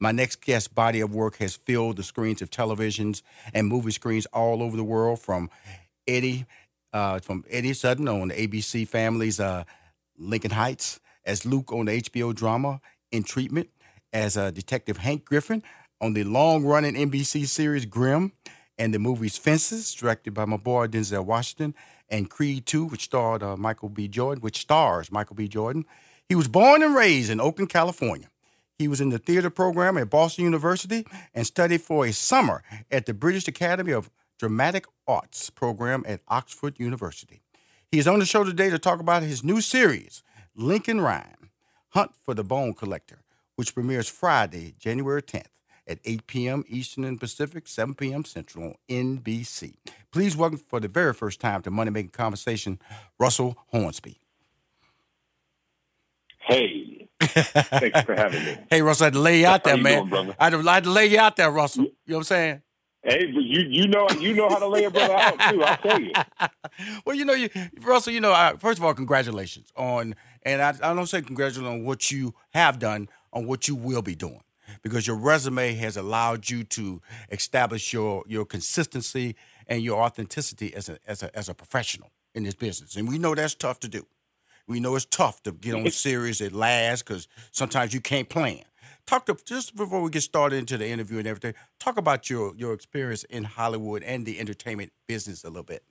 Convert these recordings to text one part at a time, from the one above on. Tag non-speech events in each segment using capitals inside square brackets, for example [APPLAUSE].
My next guest's body of work has filled the screens of televisions and movie screens all over the world, from Eddie, uh, from Eddie Sutton on the ABC Family's uh, Lincoln Heights, as Luke on the HBO drama In Treatment, as uh, Detective Hank Griffin on the long-running NBC series Grimm, and the movies Fences, directed by my boy Denzel Washington, and Creed 2, which starred uh, Michael B. Jordan, which stars Michael B. Jordan. He was born and raised in Oakland, California. He was in the theater program at Boston University and studied for a summer at the British Academy of Dramatic Arts program at Oxford University. He is on the show today to talk about his new series, Lincoln Rhyme Hunt for the Bone Collector, which premieres Friday, January 10th at 8 p.m. Eastern and Pacific, 7 p.m. Central on NBC. Please welcome for the very first time to Money Making Conversation, Russell Hornsby. Hey, thanks for having me. hey, Russell, I had to lay you out there, you man. doing, I, had to, I had to lay you out there, Russell. You know what I'm saying? Hey, but you you know you know how to lay a brother out too. I'll tell you. [LAUGHS] well, you know, you Russell. You know, I, first of all, congratulations on, and I, I don't say congratulations on what you have done, on what you will be doing, because your resume has allowed you to establish your your consistency and your authenticity as a as a as a professional in this business, and we know that's tough to do. We know it's tough to get on series that last because sometimes you can't plan. Talk to just before we get started into the interview and everything. Talk about your your experience in Hollywood and the entertainment business a little bit.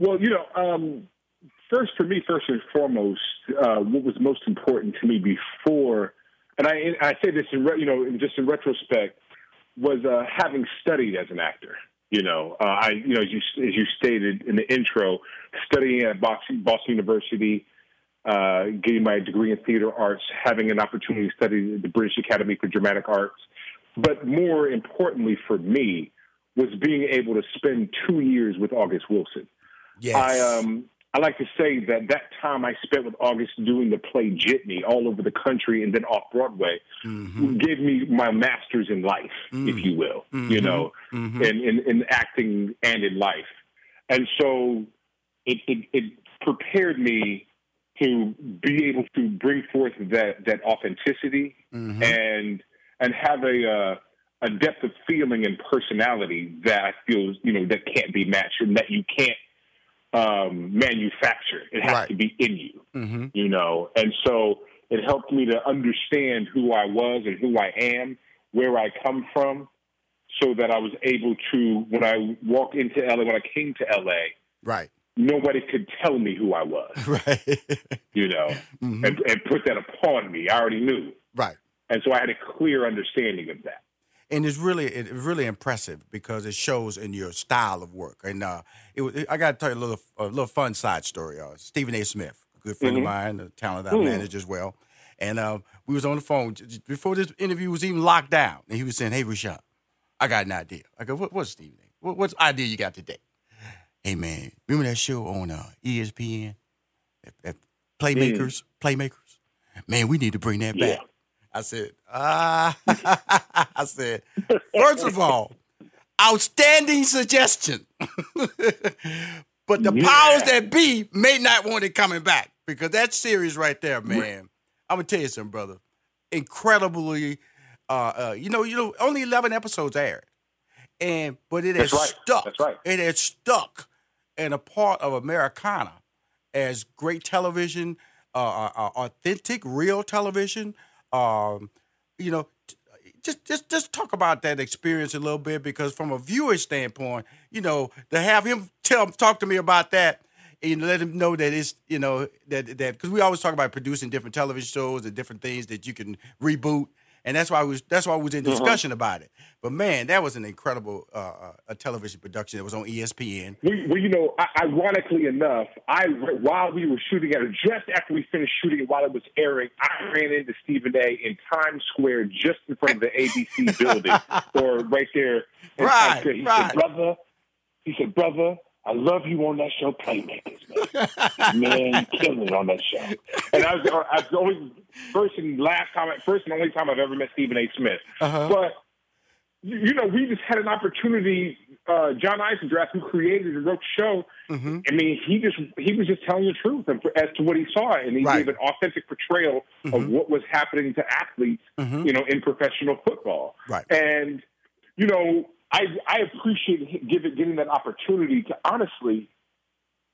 Well, you know, um, first for me, first and foremost, uh, what was most important to me before, and I I say this in re, you know just in retrospect, was uh, having studied as an actor. You know, uh, I you know as you as you stated in the intro, studying at Boston, Boston University, uh, getting my degree in theater arts, having an opportunity to study at the British Academy for Dramatic Arts, but more importantly for me was being able to spend two years with August Wilson. Yes. I um I like to say that that time I spent with August doing the play Jitney all over the country and then off Broadway Mm-hmm. gave me my masters in life, if you will, you know, Mhm. in, in, in acting and in life. And so it, it, it prepared me to be able to bring forth that, that authenticity Mhm. and and have a uh, a depth of feeling and personality that I feel you know that can't be matched and that you can't um, manufacture. It has Right. to be in you, Mm-hmm. you know. And so it helped me to understand who I was and who I am, where I come from, so that I was able to when I walked into LA, when I came to LA, Right. nobody could tell me who I was, [LAUGHS] Right. you know, Mhm. and, and put that upon me. I already knew. Right. And so I had a clear understanding of that. And it's really it's really impressive because it shows in your style of work. And uh, it, was- I got to tell you a little a little fun side story. Uh, Stephen A. Smith, a good friend Mhm. of mine, a talent I Mhm. manage as well. And uh, we was on the phone before this interview was even locked down. And he was saying, "Hey, Rashad, I got an idea." I go, what, "What's Stephen A? What, what's idea you got today?" Hey man, remember that show on uh, ESPN, that, that Playmakers, Playmakers? Man, we need to bring that Yeah. back. I said, ah, [LAUGHS] I said, first of all, outstanding suggestion. [LAUGHS] but the Yeah. powers that be may not want it coming back because that series right there, man. I'm gonna tell you something, brother. Incredibly, uh, uh, you know, you know, only 11 episodes aired, and but it has right. stuck. That's right. It has stuck in a part of Americana as great television, uh, uh, uh, authentic, real television. Um, you know, just just just talk about that experience a little bit because from a viewer standpoint, you know, to have him tell talk to me about that and let him know that it's you know that that because we always talk about producing different television shows and different things that you can reboot. And that's why we was that's why we was in discussion about it. But man, that was an incredible uh, uh, a television production that was on ESPN. Well, well, you know, ironically enough, I while we were shooting at it, just after we finished shooting it, while it was airing, I ran into Stephen A. in Times Square, just in front of the ABC [LAUGHS] building, or right there. Right, He right. said, "Brother," he said, "Brother, I love you on that show, Playmakers, man. man, you killing it on that show." And I was, I was the only first and last time, first and only time I've ever met Stephen A. Smith. Uh-huh. But you know, we just had an opportunity. Uh, John Eisendrath, who created and wrote the show, mm-hmm. I mean, he just he was just telling the truth as to what he saw, and he right. gave an authentic portrayal mm-hmm. of what was happening to athletes, mm-hmm. you know, in professional football. Right. And you know, I I appreciate giving getting that opportunity to honestly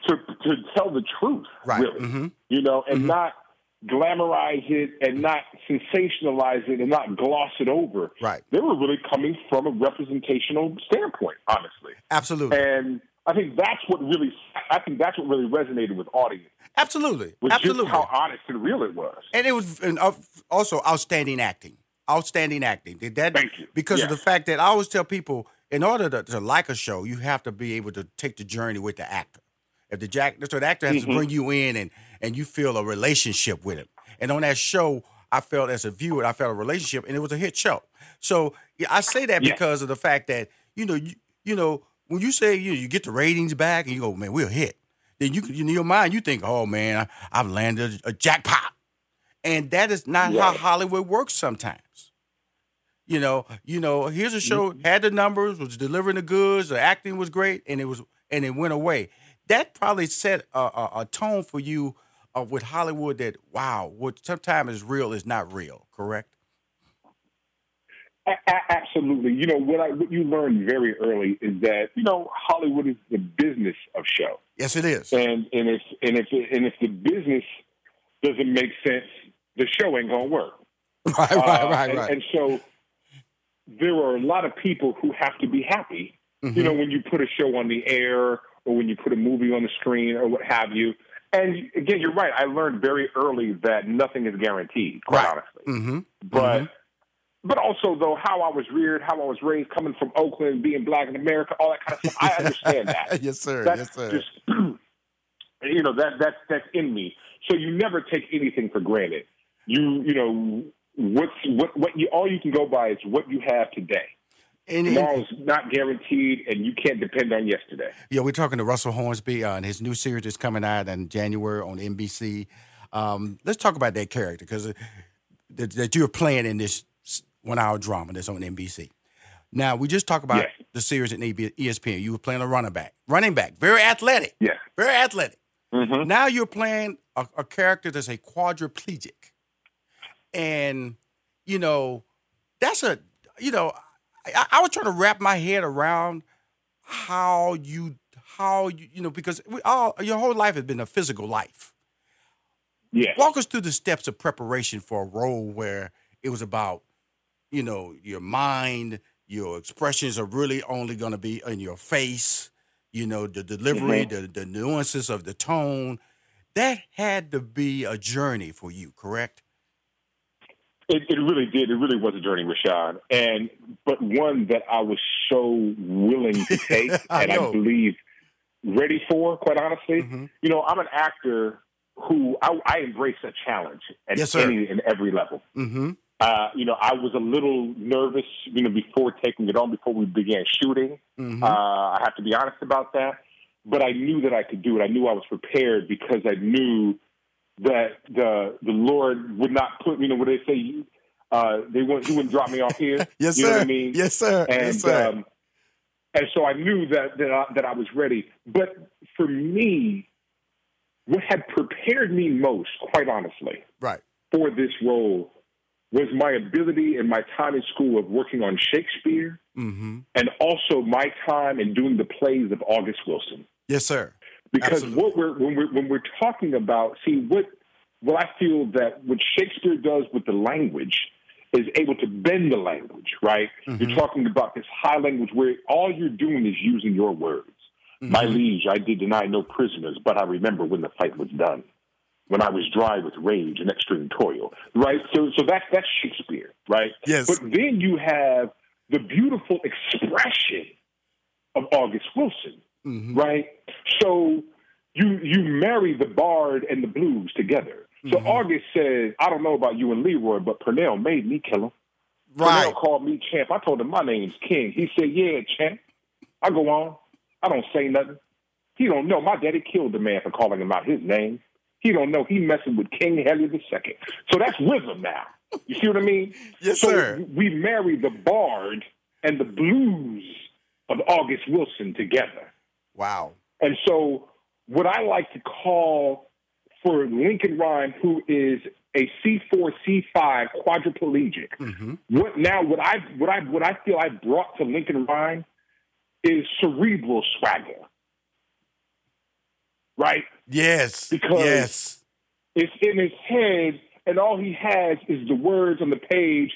to to tell the truth, right. really, mm-hmm. you know, and mm-hmm. not glamorize it and not sensationalize it and not gloss it over. Right. They were really coming from a representational standpoint, honestly. Absolutely. And I think that's what really I think that's what really resonated with audience. Absolutely. Was Absolutely. How honest and real it was. And it was uh, also outstanding acting. Outstanding acting. Did that Thank you. because yes. of the fact that I always tell people in order to, to, like a show, you have to be able to take the journey with the actor. If the jack, so the actor has mm-hmm. to bring you in and and you feel a relationship with him. And on that show, I felt as a viewer, I felt a relationship, and it was a hit show. So yeah, I say that yeah. because of the fact that you know, you, you know, when you say you know, you get the ratings back and you go, man, we're hit. Then you in your mind you think, oh man, I, have landed a, a, jackpot, and that is not yeah. how Hollywood works sometimes. You know, you know, here's a show mm-hmm. had the numbers, was delivering the goods, the acting was great, and it was and it went away that probably set a, a, a tone for you uh, with Hollywood that wow, what sometimes is real is not real. Correct? A- absolutely. You know what I what you learn very early is that you know Hollywood is the business of show. Yes, it is. And and if and if and if the business doesn't make sense, the show ain't gonna work. [LAUGHS] Right, right, uh, right, and. And so there are a lot of people who have to be happy. Mm-hmm. You know, when you put a show on the air or when you put a movie on the screen or what have you. And again, you're right. I learned very early that nothing is guaranteed, quite right. honestly. Mm-hmm. But mm-hmm. but also though how I was reared, how I was raised, coming from Oakland, being black in America, all that kind of stuff. I [LAUGHS] understand that. [LAUGHS] yes, sir. That's yes, sir. Just, [CLEARS THROAT] you know that that's that's in me. So you never take anything for granted. You you know what's what what you all you can go by is what you have today. And, Tomorrow's not guaranteed, and you can't depend on yesterday. Yeah, we're talking to Russell Hornsby, uh, and his new series is coming out in January on NBC. Um, let's talk about that character because uh, that, that, you're playing in this one-hour drama that's on NBC. Now, we just talked about yes. the series at ESPN. You were playing a running back, running back, very athletic. Yeah, very athletic. Mm-hmm. Now you're playing a, a character that's a quadriplegic, and you know that's a you know I, I was trying to wrap my head around how you how you you know because we all your whole life has been a physical life. Yeah. Walk us through the steps of preparation for a role where it was about, you know, your mind, your expressions are really only going to be in your face, you know, the delivery, mm-hmm. the, the nuances of the tone. That had to be a journey for you, correct? It, it really did. It really was a journey, Rashad, and but one that I was so willing to [LAUGHS] take, I and know. I believe ready for. Quite honestly, mm-hmm. you know, I'm an actor who I, I embrace a challenge at yes, any and every level. Mm-hmm. Uh, you know, I was a little nervous, you know, before taking it on, before we began shooting. Mm-hmm. Uh, I have to be honest about that. But I knew that I could do it. I knew I was prepared because I knew that the the Lord would not put you know what they say uh, they wouldn't he wouldn't drop me off here. [LAUGHS] yes, you sir. Know I mean? Yes, sir. And yes, sir. Um, and so I knew that that I, that I was ready. But for me, what had prepared me most, quite honestly, right, for this role was my ability and my time in school of working on Shakespeare, mm-hmm. and also my time in doing the plays of August Wilson. Yes, sir. Because Absolutely. what we're when we're when we're talking about, see what well, I feel that what Shakespeare does with the language is able to bend the language, right? Mm-hmm. You're talking about this high language where all you're doing is using your words. Mm-hmm. My liege, I did deny no prisoners, but I remember when the fight was done, when I was dry with rage and extreme toil, right? So, so that's that's Shakespeare, right? Yes. But then you have the beautiful expression of August Wilson, mm-hmm. right? So you you marry the bard and the blues together. So Mhm. August says, I don't know about you and Leroy, but Purnell made me kill him. right. Purnell called me champ. I told him my name's King. He said, Yeah, champ. I go on. I don't say nothing. He don't know. My daddy killed the man for calling him out his name. He don't know. He messing with King Hedley II. So that's rhythm now. You see what I mean? [LAUGHS] Yes, so sir. we marry the bard and the blues of August Wilson together. Wow. And so, what I like to call for Lincoln Rhyme, who is a C4, C5 quadriplegic, Mm-hmm. what now what I what I what I feel I brought to Lincoln Rhyme is cerebral swagger. Right? Yes. Because- yes. It's in his head, and all he has is the words on the page,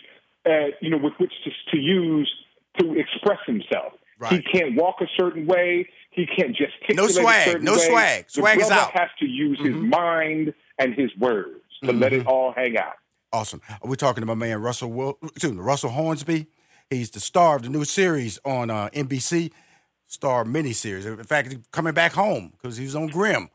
uh, you know, with which to, to use to express himself. Right. He can't walk a certain way. He can't gesticulate No swag. No way. swag. Swag is out. has to use his Mhm. mind and his words to let Mm-hmm. it all hang out. Awesome. We're talking to my man Russell Will, excuse me, Russell Hornsby. He's the star of the new series on uh, NBC, star miniseries. In fact, he's coming back home because he was on Grimm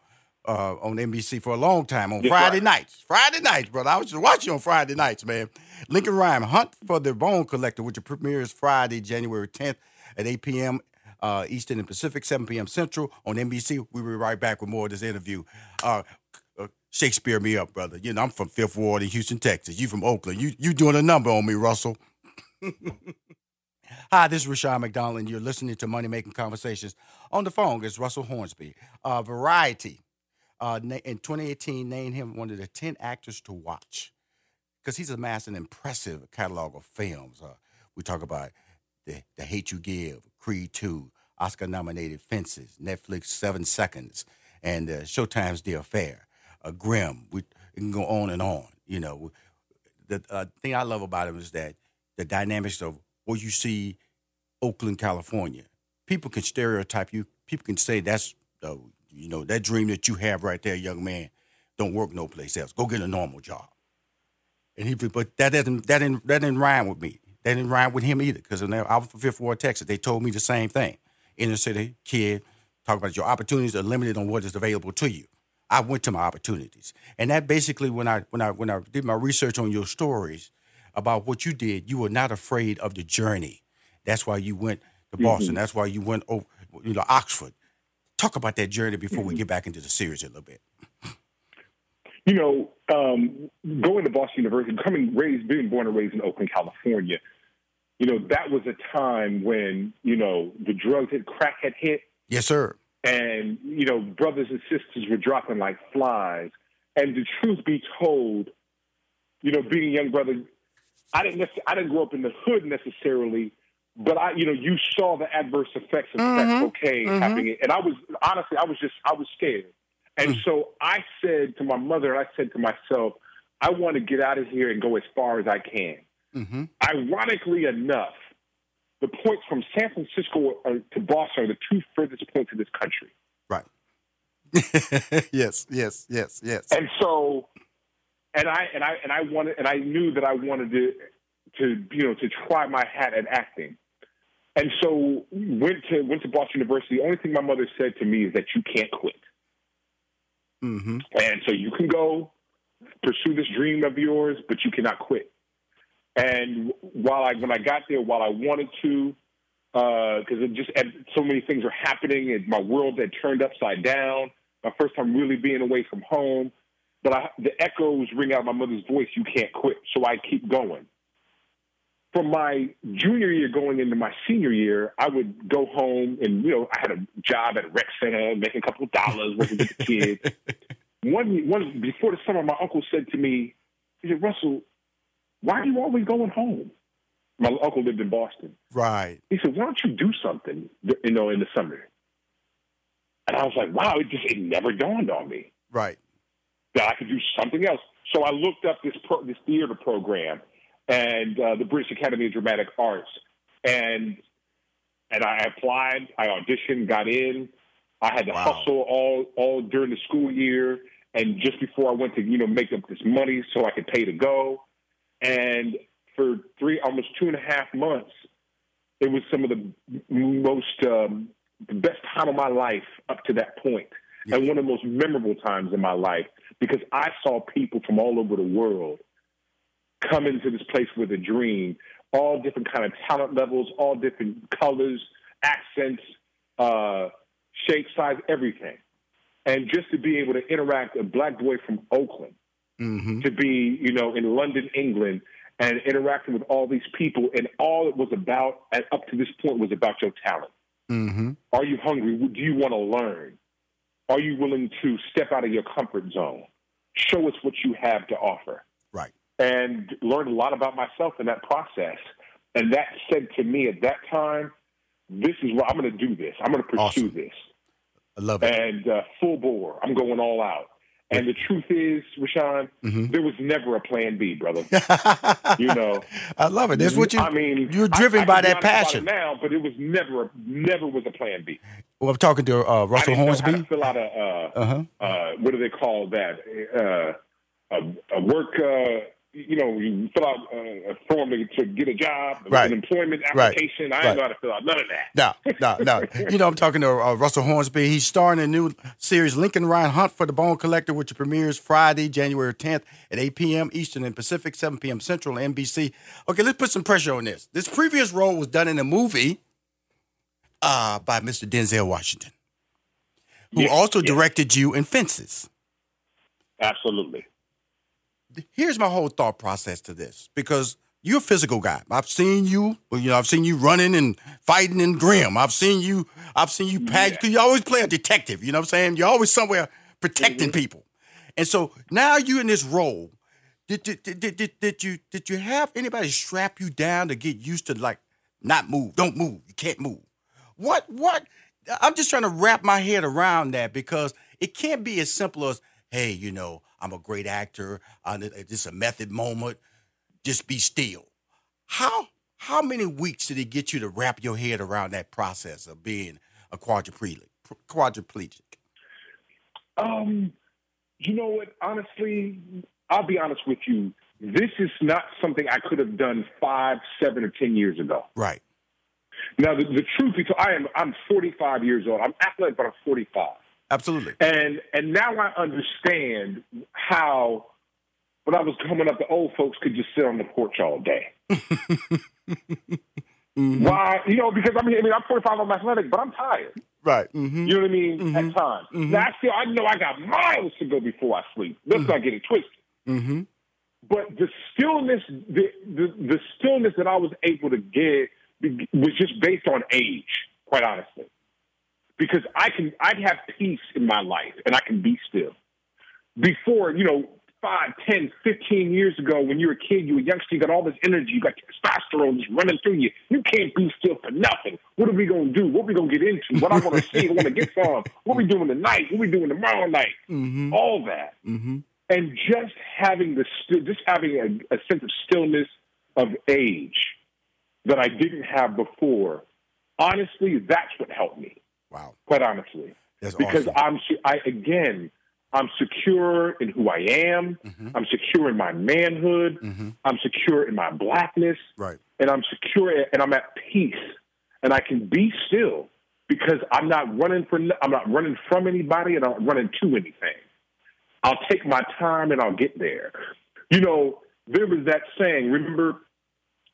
uh, on NBC for a long time on That's Friday right. nights. Friday nights, brother. I was just watching on Friday nights, man. Lincoln Rhyme, Hunt for the Bone Collector, which premieres Friday, January 10th at 8 p.m. Uh, Eastern and Pacific, 7 p.m. Central on NBC. We'll be right back with more of this interview. Uh, uh, Shakespeare me up, brother. You know, I'm from Fifth Ward in Houston, Texas. You from Oakland. You you doing a number on me, Russell. [LAUGHS] Hi, this is Rushion McDonald, and you're listening to Money Making Conversations. On the phone is Russell Hornsby. Uh, Variety, uh, in 2018, named him one of the 10 actors to watch because he's amassed an impressive catalog of films. Uh, we talk about the, the Hate U Give, Creed 2, Oscar nominated Fences, Netflix Seven Seconds, and uh, Showtime's The Affair, uh, Grimm. We can go on and on. You know, the uh, thing I love about him is that the dynamics of what you see Oakland, California. People can stereotype you. People can say that's the you know that dream that you have right there, young man. Don't work no place else. Go get a normal job. And he, but that doesn't that didn't that didn't rhyme with me. That didn't rhyme with him either. Because I was from Fifth Ward, Texas. They told me the same thing. Inner city kid, talk about your opportunities are limited on what is available to you. I went to my opportunities, and that basically when I when I when I did my research on your stories about what you did, you were not afraid of the journey. That's why you went to Boston. That's why you went over, you know, Oxford. Talk about that journey before we get back into the series a little bit. You know, um, going to Boston University, coming raised, being born and raised in Oakland, California. You know, that was a time when you know the drugs had crack had hit, Yes, sir. and you know brothers and sisters were dropping like flies. And the truth be told, you know, being a young brother, I didn't necess- I didn't grow up in the hood necessarily, but I, you know, you saw the adverse effects of crack Mhm. cocaine Mhm. happening, and I was honestly, I was just, I was scared. And so I said to my mother, I said to myself, I want to get out of here and go as far as I can. Mm-hmm. Ironically enough, the points from San Francisco uh, to Boston are the two furthest points in this country. Right. [LAUGHS] yes, yes, yes, yes. And so, and I and I and I wanted and I knew that I wanted to to you know to try my hat at acting. And so went to went to Boston University. The only thing my mother said to me is that you can't quit. Mm-hmm. And so you can go pursue this dream of yours, but you cannot quit. And while I when I got there, while I wanted to, uh, because it just so many things were happening, and my world had turned upside down. My first time really being away from home, but I, the echoes ring out of my mother's voice. You can't quit, so I keep going. From my junior year going into my senior year, I would go home and you know I had a job at a rec center, making a couple of dollars, working with the kids. [LAUGHS] one one before the summer, my uncle said to me, he said, "Russell, why are you always going home?" My uncle lived in Boston. Right. He said, "Why don't you do something, you know, in the summer?" And I was like, "Wow!" It just it never dawned on me Right. that I could do something else. So I looked up this pro, this theater program and uh, the British Academy of Dramatic Arts, and and I applied. I auditioned, got in. I had to Wow. hustle all all during the school year, and just before I went to you know make up this money so I could pay to go. And for three, almost two and a half months, it was some of the most um, the best time of my life up to that point and one of the most memorable times in my life because I saw people from all over the world come into this place with a dream, all different kind of talent levels, all different colors, accents, uh, shape, size, everything. And just to be able to interact a black boy from Oakland Mm-hmm. to be, you know, in London, England, and interacting with all these people, and all it was about at, up to this point was about your talent. Mm-hmm. Are you hungry? Do you want to learn? Are you willing to step out of your comfort zone? Show us what you have to offer. Right. And learned a lot about myself in that process. And that said to me at that time, this is what I'm going to do this. I'm going to pursue Awesome. this. I love it. And uh, full bore. I'm going all out. And the truth is, Rushion, Mhm. there was never a plan B, brother. [LAUGHS] You know, I love it. That's what you. I mean, you're driven I by can be that passion. now, but it was never, never was a plan B. Well, I'm talking to uh, I Russell didn't know how to Hornsby. fill out a, uh, Uh huh. uh, what do they call that? Uh, a, a work, uh, you know, you fill out uh, a form to, to get a job, Right. an employment Right. application. I Right. didn't know how to fill out none of that. No, no, no. [LAUGHS] You know, I'm talking to uh, Russell Hornsby. He's starring in a new series, Lincoln Rhyme Hunt for the Bone Collector, which premieres Friday, January 10th at 8 p.m. Eastern and Pacific, 7 p.m. Central, on NBC. Okay, let's put some pressure on this. This previous role was done in a movie uh, by Mr. Denzel Washington, who Yeah, also yeah. directed you in Fences. Absolutely. Here's my whole thought process to this because you're a physical guy. I've seen you, well, you know, I've seen you running and fighting in Grimm. I've seen you, I've seen you pack. Yeah. You always play a detective. You know what I'm saying? You're always somewhere protecting mm-hmm. people. And so now you're in this role. Did, did, did, did, did, did you did you have anybody strap you down to get used to like not move, don't move, you can't move? What what? I'm just trying to wrap my head around that because it can't be as simple as, hey, you know, I'm a great actor. Uh, this a method moment. Just be still. How how many weeks did it get you to wrap your head around that process of being a quadriplegic? Quadriplegic. Um, you know what? Honestly, I'll be honest with you. This is not something I could have done five, seven, or ten years ago. Right. Now, the, the truth is, I am I'm 45 years old. I'm athletic, but I'm 45. Absolutely. And and now I understand how when I was coming up, the old folks could just sit on the porch all day. [LAUGHS] Mhm. Why? You know, because I mean, I mean, I'm 45, I'm athletic, but I'm tired. Right. Mm-hmm. You know what I mean? Mhm. At times. Mhm. Now, I still, I know I got miles to go before I sleep. Let's not get it twisted. Mm-hmm. But the stillness, the, the the stillness that I was able to get was just based on age, quite honestly. Because I can, I have peace in my life, and I can be still. Before, you know, five, ten, fifteen years ago, when you were a kid, you were a youngster, you got all this energy, you got testosterone just running through you. You can't be still for nothing. What are we gonna do? What are we gonna get into? What I want to see? I want to get some. What we doing tonight? What we doing tomorrow night? Mm-hmm. All that Mm-hmm. and just having the st- just having a, a sense of stillness of age that I didn't have before. Honestly, that's what helped me. Wow. Quite honestly, That's because awesome. I'm I again I'm secure in who I am. Mhm. I'm secure in my manhood. Mm-hmm. I'm secure in my blackness, Right. and I'm secure and I'm at peace, and I can be still because I'm not running for I'm not running from anybody, and I'm not running to anything. I'll take my time and I'll get there. You know, there was that saying. Remember,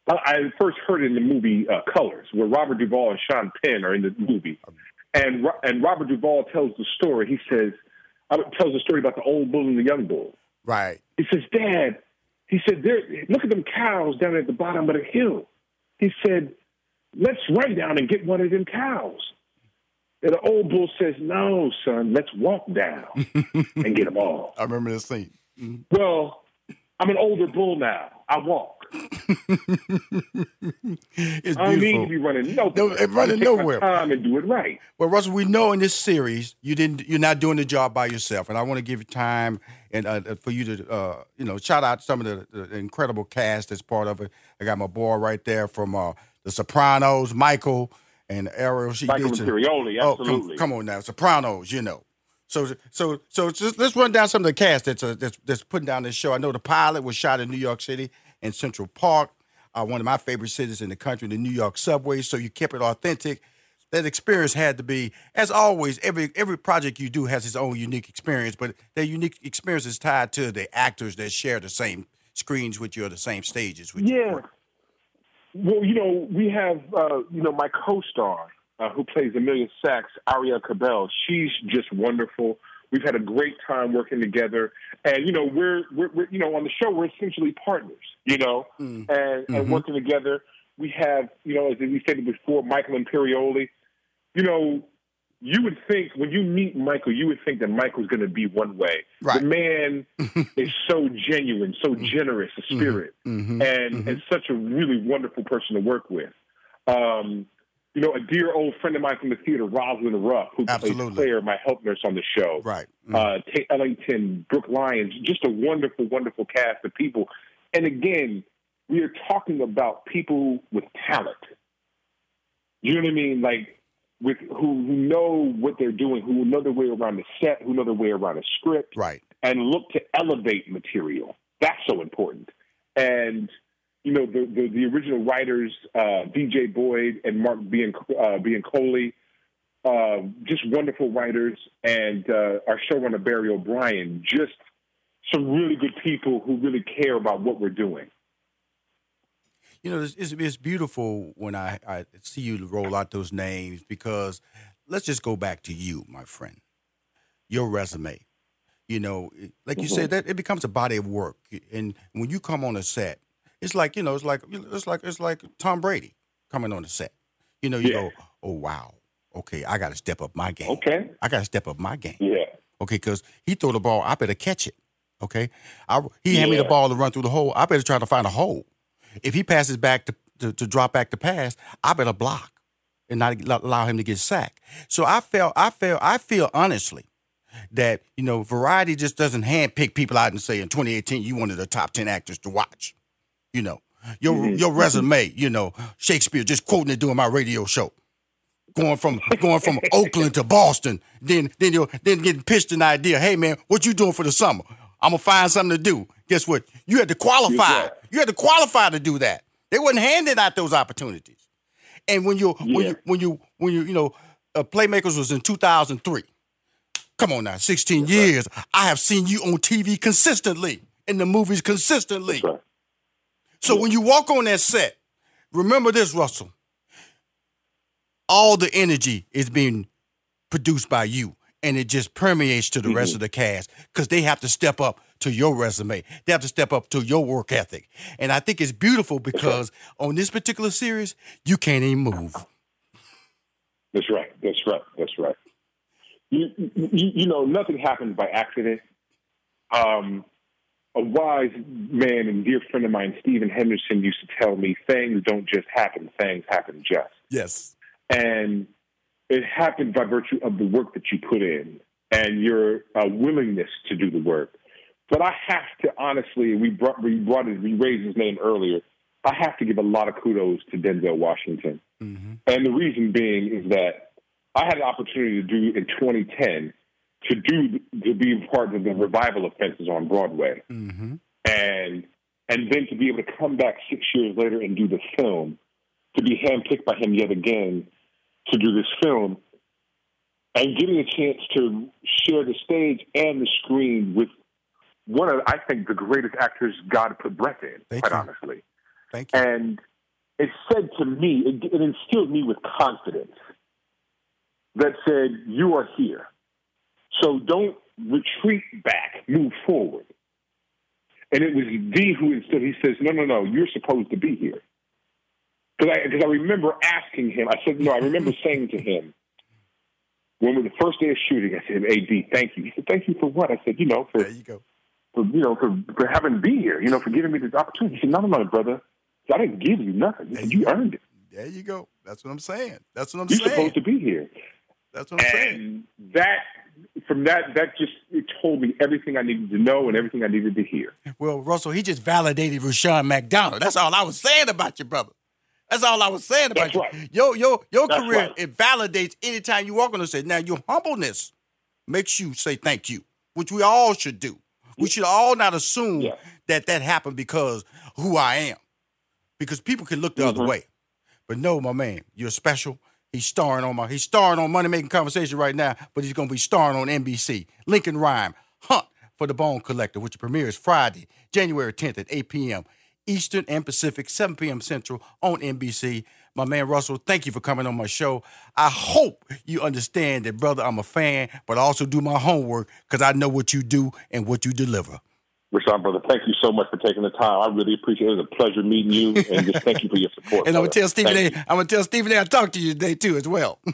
I I first heard it in the movie uh, Colors, where Robert Duvall and Sean Penn are in the movie, and and Robert Duvall tells the story. He says, uh, tells the story about the old bull and the young bull. Right. He says, Dad, he said, there, look at them cows down at the bottom of the hill. He said, let's run down and get one of them cows. And the old bull says, no, son, let's walk down [LAUGHS] and get them all. I remember this scene. Mhm. Well, I'm an older bull now. I walk. [LAUGHS] It's I don't need to be running nowhere. No, it running I take my nowhere. time and do it right. Well, Russell, we know in this series you didn't. You're not doing the job by yourself, and I want to give you time and uh, for you to, uh, you know, shout out some of the, the incredible cast that's part of it. I got my boy right there from uh, The Sopranos, Michael Imperioli. She Michael Imperioli, Oh, absolutely. come, come on now, Sopranos, you know. So, so, so just, let's run down some of the cast that's, uh, that's that's putting down this show. I know the pilot was shot in New York City in Central Park, uh, one of my favorite cities in the country, the New York subway. So you kept it authentic. That experience had to be, as always, every every project you do has its own unique experience, but that unique experience is tied to the actors that share the same screens with you or the same stages with you. Yeah. Well, you know, we have, uh, you know, my co-star uh, who plays Amelia Sachs, Arielle Kebbel. She's just wonderful. We've had a great time working together, and you know, we're we're, we're you know on the show we're essentially partners, you know, mm. and mm-hmm. and working together. We have you know as we said before, Michael Imperioli. You know, you would think when you meet Michael, you would think that Michael's going to be one way. Right. The man [LAUGHS] is so genuine, so mm-hmm. generous a spirit, mm-hmm. and mm-hmm. and such a really wonderful person to work with. Um, you know, a dear old friend of mine from the theater, Roslyn Ruff, who Absolutely. plays Claire, my help nurse on the show. Right. Mm-hmm. Uh, Tate Ellington, Brooke Lyons, just a wonderful, wonderful cast of people. And again, we are talking about people with talent. You know what I mean? Like with who, who know what they're doing, who know their way around the set, who know their way around a script, right? And look to elevate material. That's so important. And you know, the the, the original writers, uh, VJ Boyd and Mark Bian, uh, Bianculli, uh, just wonderful writers, and uh, our showrunner Barry O'Brien, just some really good people who really care about what we're doing. You know, it's, it's, it's beautiful when I, I see you roll out those names because let's just go back to you, my friend, your resume. You know, like you mm-hmm. said, that it becomes a body of work, and when you come on a set, it's like you know, it's like it's like it's like Tom Brady coming on the set. You know, you yeah. go, oh wow, okay, I got to step up my game. Okay, I got to step up my game. Yeah. Okay, because he throw the ball, I better catch it. Okay, I, he yeah. hand me the ball to run through the hole. I better try to find a hole. If he passes back to, to, to drop back to pass, I better block and not allow him to get sacked. So I felt, I felt, I feel honestly that you know, variety just doesn't handpick people out and say in 2018 you of the top 10 actors to watch. You know, your mm-hmm. your resume, you know, Shakespeare just quoting it during my radio show. Going from going from [LAUGHS] Oakland to Boston, then then you then getting pitched an idea. Hey man, what you doing for the summer? I'm gonna find something to do. Guess what? You had to qualify. You had to qualify to do that. They wasn't handing out those opportunities. And when you yeah. when you when you when you you know, uh, Playmakers was in 2003. Come on now, 16 That's years. Right. I have seen you on TV consistently, in the movies consistently. Right. So when you walk on that set, remember this, Russell. All the energy is being produced by you, and it just permeates to the mm-hmm. rest of the cast because they have to step up to your resume. They have to step up to your work ethic. And I think it's beautiful because on this particular series, you can't even move. That's right. That's right. That's right. You, you, you know, nothing happens by accident. Um, a wise man and dear friend of mine, Stephen Henderson, used to tell me things don't just happen, things happen just. Yes. And it happened by virtue of the work that you put in and your uh, willingness to do the work. But I have to honestly, we brought, we brought it, we raised his name earlier. I have to give a lot of kudos to Denzel Washington. Mm-hmm. And the reason being is that I had an opportunity to do in 2010 to do to be part of the revival of offenses on Broadway, mm-hmm. and and then to be able to come back six years later and do the film, to be handpicked by him yet again to do this film, and getting a chance to share the stage and the screen with one of I think the greatest actors God put breath in, Thank quite you. honestly. Thank you. And it said to me, it, it instilled me with confidence that said, "You are here." So don't retreat back, move forward. And it was D who instead he says, no, no, no, you're supposed to be here. Because I, cause I remember asking him, I said, no, I remember [LAUGHS] saying to him, when we the first day of shooting, I said, hey, D, thank you. He said, thank you for what? I said, you know, for, there you go. for you know, for, for having me here, you know, for giving me this opportunity. He said, no, no, no, brother. I didn't give you nothing. Said, you earned it. There you go. That's what I'm saying. That's what I'm You're saying. You're supposed to be here. That's what I'm and saying. That from that, that just it told me everything I needed to know and everything I needed to hear. Well, Russell, he just validated Rushion McDonald. That's all I was saying about you, brother. That's all I was saying about That's you. Right. Your your your That's career right. it validates anytime you walk on the stage. Now your humbleness makes you say thank you, which we all should do. We should all not assume yeah. that that happened because who I am, because people can look the mm-hmm. other way. But no, my man, you're special. He's starring on my he's starring on Money Making Conversation right now, but he's gonna be starring on NBC. Lincoln Rhyme, Hunt for the Bone Collector, which premieres Friday, January 10th at 8 p.m. Eastern and Pacific, 7 p.m. Central on NBC. My man Russell, thank you for coming on my show. I hope you understand that, brother, I'm a fan, but I also do my homework because I know what you do and what you deliver. Rushion, brother, thank you so much for taking the time. I really appreciate it. It was a pleasure meeting you, [LAUGHS] and just thank you for your support. and brother. I'm gonna tell Stephen Thank A. I'm gonna tell Stephen A. I talked to you today too as well. [LAUGHS]